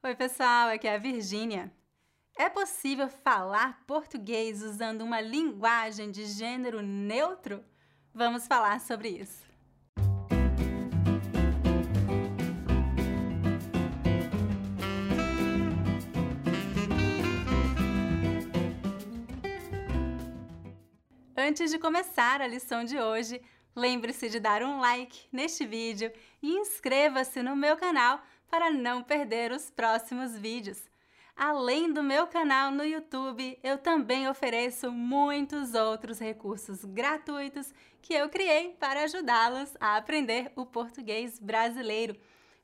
Oi, pessoal, aqui é a Virgínia. É possível falar português usando uma linguagem de gênero neutro? Vamos falar sobre isso. Antes de começar a lição de hoje, lembre-se de dar um like neste vídeo e inscreva-se no meu canal para não perder os próximos vídeos. Além do meu canal no YouTube, eu também ofereço muitos outros recursos gratuitos que eu criei para ajudá-los a aprender o português brasileiro.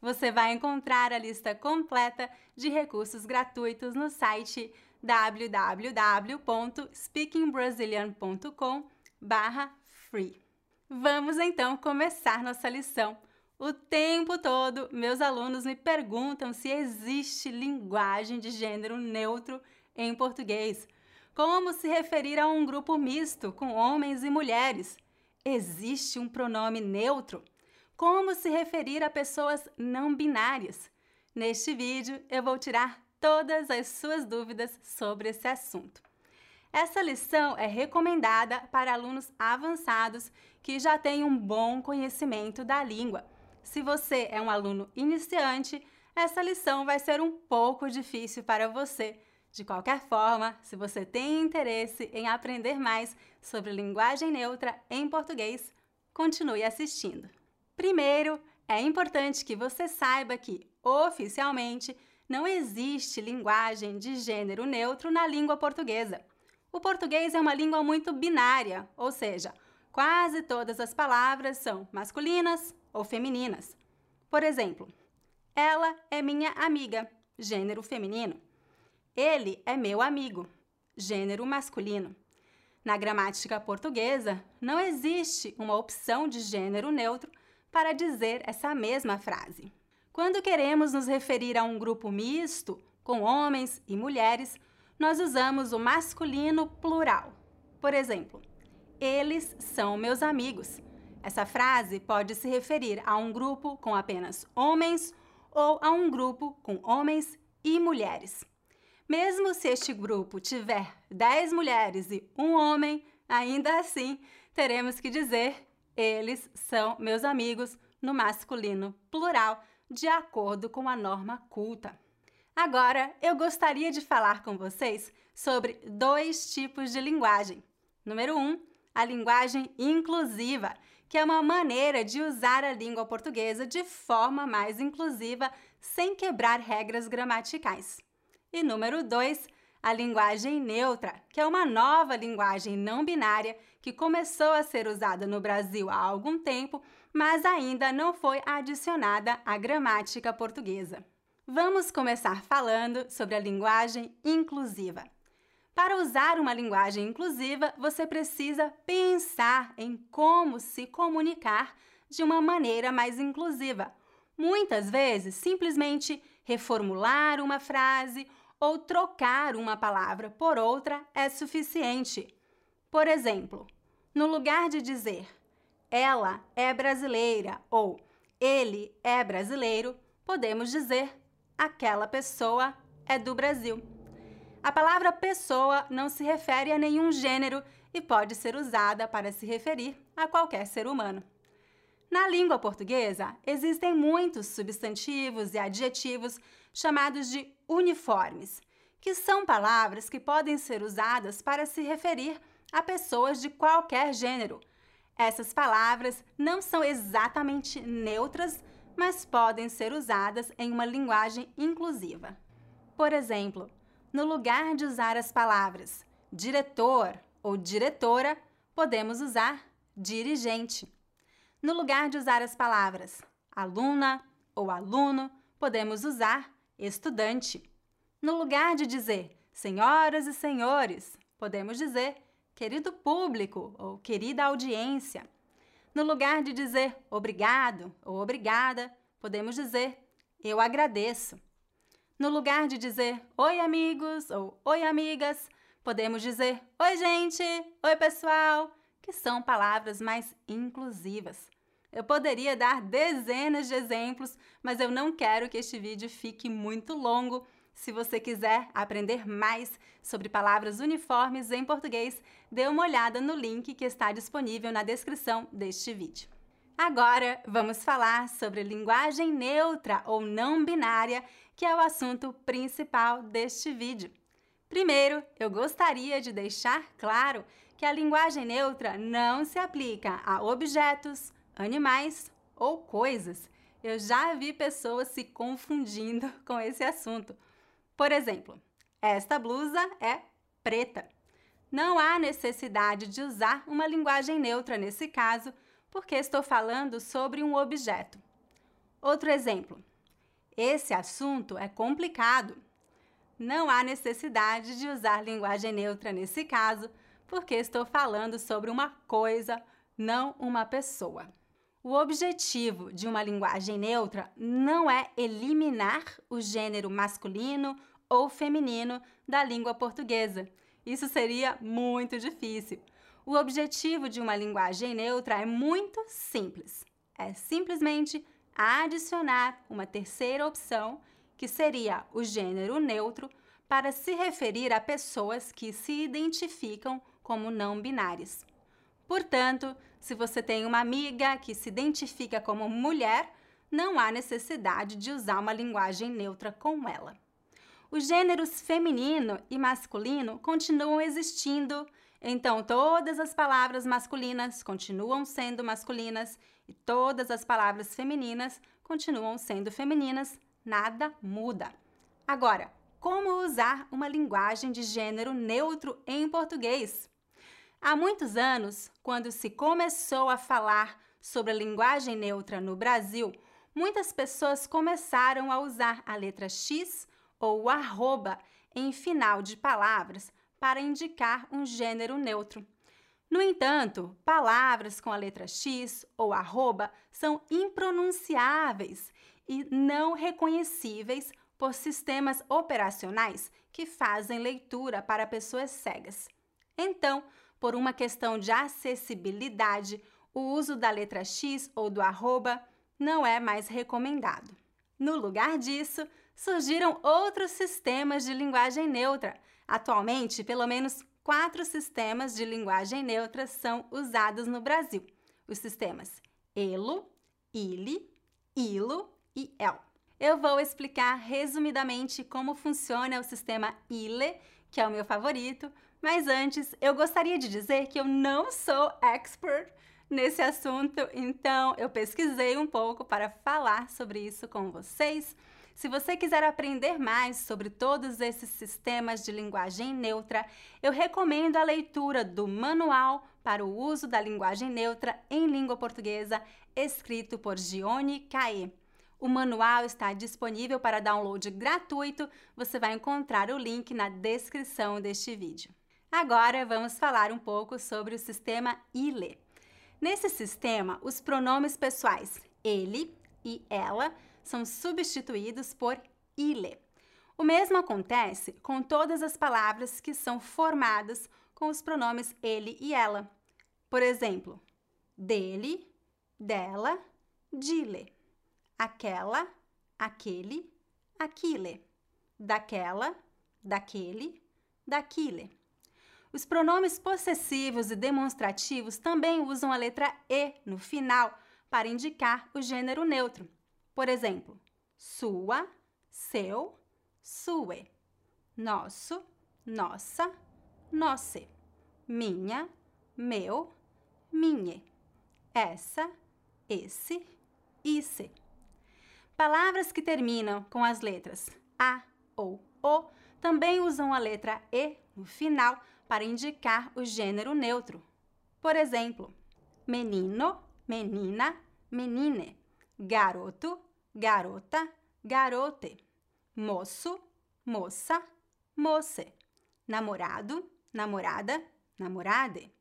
Você vai encontrar a lista completa de recursos gratuitos no site www.speakingbrasilian.com/free. Vamos então começar nossa lição. O tempo todo, meus alunos me perguntam se existe linguagem de gênero neutro em português. Como se referir a um grupo misto com homens e mulheres? Existe um pronome neutro? Como se referir a pessoas não binárias? Neste vídeo, eu vou tirar todas as suas dúvidas sobre esse assunto. Essa lição é recomendada para alunos avançados que já têm um bom conhecimento da língua se você é um aluno iniciante, essa lição vai ser um pouco difícil para você. De qualquer forma, se você tem interesse em aprender mais sobre linguagem neutra em português, continue assistindo. Primeiro, é importante que você saiba que, oficialmente, não existe linguagem de gênero neutro na língua portuguesa. O português é uma língua muito binária, ou seja, quase todas as palavras são masculinas ou femininas. Por exemplo, ela é minha amiga, gênero feminino. Ele é meu amigo, gênero masculino. Na gramática portuguesa, não existe uma opção de gênero neutro para dizer essa mesma frase. Quando queremos nos referir a um grupo misto, com homens e mulheres, nós usamos o masculino plural. Por exemplo, eles são meus amigos. Essa frase pode se referir a um grupo com apenas homens ou a um grupo com homens e mulheres. Mesmo se este grupo tiver 10 mulheres e um homem, ainda assim teremos que dizer eles são meus amigos no masculino plural, de acordo com a norma culta. Agora, eu gostaria de falar com vocês sobre dois tipos de linguagem. Número 1, um, a linguagem inclusiva, que é uma maneira de usar a língua portuguesa de forma mais inclusiva, sem quebrar regras gramaticais. E número 2, a linguagem neutra, que é uma nova linguagem não binária que começou a ser usada no Brasil há algum tempo, mas ainda não foi adicionada à gramática portuguesa. Vamos começar falando sobre a linguagem inclusiva. Para usar uma linguagem inclusiva, você precisa pensar em como se comunicar de uma maneira mais inclusiva. Muitas vezes, simplesmente reformular uma frase ou trocar uma palavra por outra é suficiente. Por exemplo, no lugar de dizer ela é brasileira ou ele é brasileiro, podemos dizer aquela pessoa é do Brasil. A palavra pessoa não se refere a nenhum gênero e pode ser usada para se referir a qualquer ser humano. Na língua portuguesa, existem muitos substantivos e adjetivos chamados de uniformes, que são palavras que podem ser usadas para se referir a pessoas de qualquer gênero. Essas palavras não são exatamente neutras, mas podem ser usadas em uma linguagem inclusiva. Por exemplo, no lugar de usar as palavras diretor ou diretora, podemos usar dirigente. No lugar de usar as palavras aluna ou aluno, podemos usar estudante. No lugar de dizer senhoras e senhores, podemos dizer querido público ou querida audiência. No lugar de dizer obrigado ou obrigada, podemos dizer eu agradeço. No lugar de dizer oi, amigos ou oi, amigas, podemos dizer oi, gente, oi, pessoal, que são palavras mais inclusivas. Eu poderia dar dezenas de exemplos, mas eu não quero que este vídeo fique muito longo. Se você quiser aprender mais sobre palavras uniformes em português, dê uma olhada no link que está disponível na descrição deste vídeo. Agora vamos falar sobre linguagem neutra ou não binária, que é o assunto principal deste vídeo. Primeiro, eu gostaria de deixar claro que a linguagem neutra não se aplica a objetos, animais ou coisas. Eu já vi pessoas se confundindo com esse assunto. Por exemplo, esta blusa é preta. Não há necessidade de usar uma linguagem neutra nesse caso, porque estou falando sobre um objeto. Outro exemplo. Esse assunto é complicado. Não há necessidade de usar linguagem neutra nesse caso, porque estou falando sobre uma coisa, não uma pessoa. O objetivo de uma linguagem neutra não é eliminar o gênero masculino ou feminino da língua portuguesa. Isso seria muito difícil. O objetivo de uma linguagem neutra é muito simples. É simplesmente adicionar uma terceira opção que seria o gênero neutro, para se referir a pessoas que se identificam como não binárias. Portanto, se você tem uma amiga que se identifica como mulher, não há necessidade de usar uma linguagem neutra com ela. Os gêneros feminino e masculino continuam existindo, então todas as palavras masculinas continuam sendo masculinas e todas as palavras femininas continuam sendo femininas nada muda. Agora, como usar uma linguagem de gênero neutro em português? Há muitos anos, quando se começou a falar sobre a linguagem neutra no Brasil, muitas pessoas começaram a usar a letra X ou arroba em final de palavras para indicar um gênero neutro. No entanto, palavras com a letra X ou arroba são impronunciáveis e não reconhecíveis por sistemas operacionais que fazem leitura para pessoas cegas. Então, por uma questão de acessibilidade, o uso da letra X ou do arroba não é mais recomendado. No lugar disso, surgiram outros sistemas de linguagem neutra. Atualmente, pelo menos quatro sistemas de linguagem neutra são usados no Brasil: os sistemas ELO, ILE, ILO e EL. Eu vou explicar resumidamente como funciona o sistema ILE, que é o meu favorito, mas antes eu gostaria de dizer que eu não sou expert nesse assunto, então eu pesquisei um pouco para falar sobre isso com vocês. Se você quiser aprender mais sobre todos esses sistemas de linguagem neutra, eu recomendo a leitura do Manual para o Uso da Linguagem Neutra em Língua Portuguesa, escrito por Gione Caê. O manual está disponível para download gratuito. Você vai encontrar o link na descrição deste vídeo. Agora vamos falar um pouco sobre o sistema ILE. Nesse sistema, os pronomes pessoais ele e ela são substituídos por ile. O mesmo acontece com todas as palavras que são formadas com os pronomes ele e ela. Por exemplo, dele, dela, dile aquela, aquele, aquile, daquela, daquele, daquile. Os pronomes possessivos e demonstrativos também usam a letra E no final para indicar o gênero neutro. Por exemplo, sua, seu, sue, nosso, nossa, nosse, minha, meu, minhe, essa, esse, isse. Palavras que terminam com as letras A ou O também usam a letra E no final para indicar o gênero neutro. Por exemplo, menino, menina, menine, garoto, garota, garote, moço, moça, moce, namorado, namorada, namorade,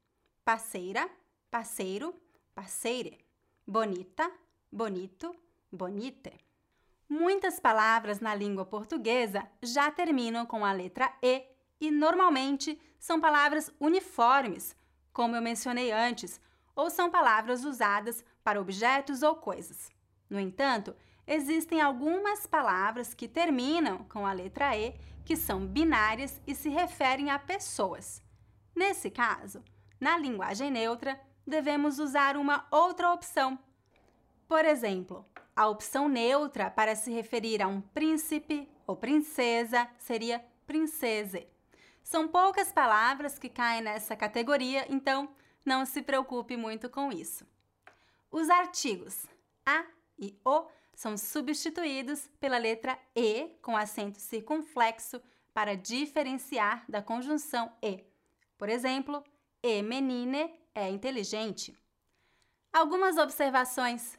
parceira, parceiro, parceire, bonita, bonito, bonite. Muitas palavras na língua portuguesa já terminam com a letra E e normalmente são palavras uniformes, como eu mencionei antes, ou são palavras usadas para objetos ou coisas. No entanto, existem algumas palavras que terminam com a letra E que são binárias e se referem a pessoas. Nesse caso, na linguagem neutra, devemos usar uma outra opção. Por exemplo, a opção neutra para se referir a um príncipe ou princesa seria princese. São poucas palavras que caem nessa categoria, então não se preocupe muito com isso. Os artigos a e o são substituídos pela letra e com acento circunflexo para diferenciar da conjunção e. Por exemplo, e menine é inteligente. Algumas observações.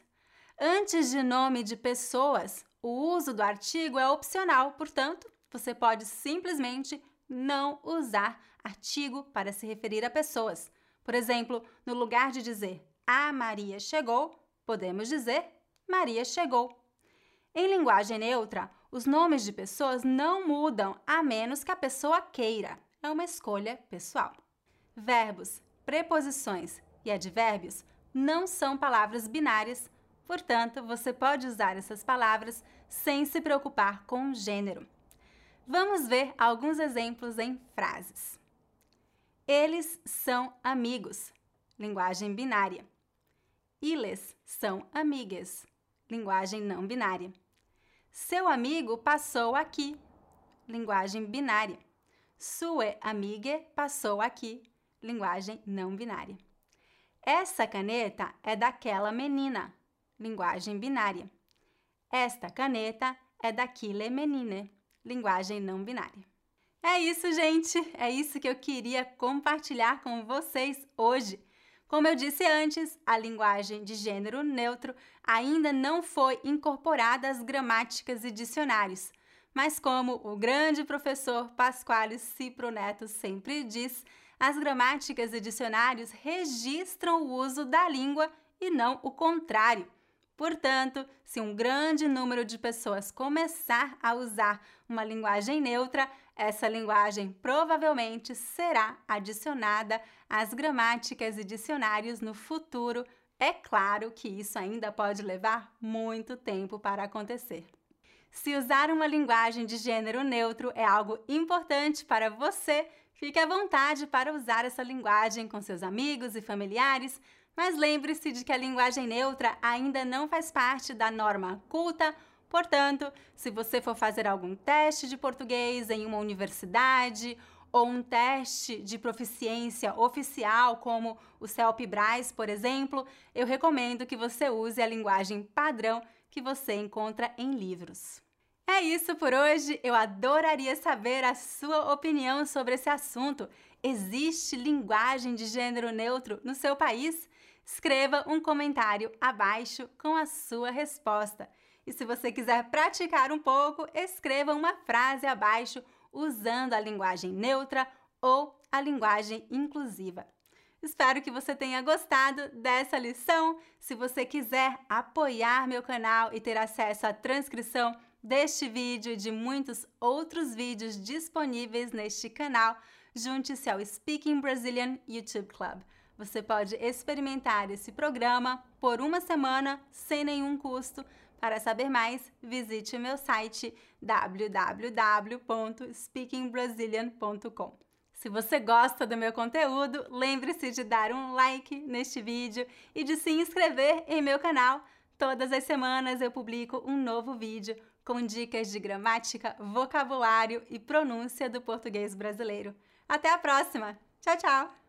Antes de nome de pessoas, o uso do artigo é opcional, portanto, você pode simplesmente não usar artigo para se referir a pessoas. Por exemplo, no lugar de dizer a Maria chegou, podemos dizer Maria chegou. Em linguagem neutra, os nomes de pessoas não mudam a menos que a pessoa queira. É uma escolha pessoal. Verbos, preposições e advérbios não são palavras binárias, portanto, você pode usar essas palavras sem se preocupar com gênero. Vamos ver alguns exemplos em frases. Eles são amigos, linguagem binária. Eles são amigas, linguagem não binária. Seu amigo passou aqui, linguagem binária. Sua amiga passou aqui, linguagem não binária. Essa caneta é daquela menina, linguagem binária. Esta caneta é daquele menine, linguagem não binária. É isso, gente! É isso que eu queria compartilhar com vocês hoje. Como eu disse antes, a linguagem de gênero neutro ainda não foi incorporada às gramáticas e dicionários. Mas como o grande professor Pasquale Cipro Neto sempre diz, as gramáticas e dicionários registram o uso da língua e não o contrário. Portanto, se um grande número de pessoas começar a usar uma linguagem neutra, essa linguagem provavelmente será adicionada às gramáticas e dicionários no futuro. É claro que isso ainda pode levar muito tempo para acontecer. Se usar uma linguagem de gênero neutro é algo importante para você, fique à vontade para usar essa linguagem com seus amigos e familiares mas lembre-se de que a linguagem neutra ainda não faz parte da norma culta, portanto, se você for fazer algum teste de português em uma universidade ou um teste de proficiência oficial, como o CELP-BRAS, por exemplo, eu recomendo que você use a linguagem padrão que você encontra em livros. É isso por hoje. Eu adoraria saber a sua opinião sobre esse assunto. Existe linguagem de gênero neutro no seu país? Escreva um comentário abaixo com a sua resposta. E se você quiser praticar um pouco, escreva uma frase abaixo usando a linguagem neutra ou a linguagem inclusiva. Espero que você tenha gostado dessa lição. Se você quiser apoiar meu canal e ter acesso à transcrição deste vídeo e de muitos outros vídeos disponíveis neste canal, junte-se ao Speaking Brazilian YouTube Club. Você pode experimentar esse programa por uma semana sem nenhum custo. Para saber mais, visite meu site www.speakingbrazilian.com. Se você gosta do meu conteúdo, lembre-se de dar um like neste vídeo e de se inscrever em meu canal. Todas as semanas eu publico um novo vídeo com dicas de gramática, vocabulário e pronúncia do português brasileiro. Até a próxima! Tchau, tchau!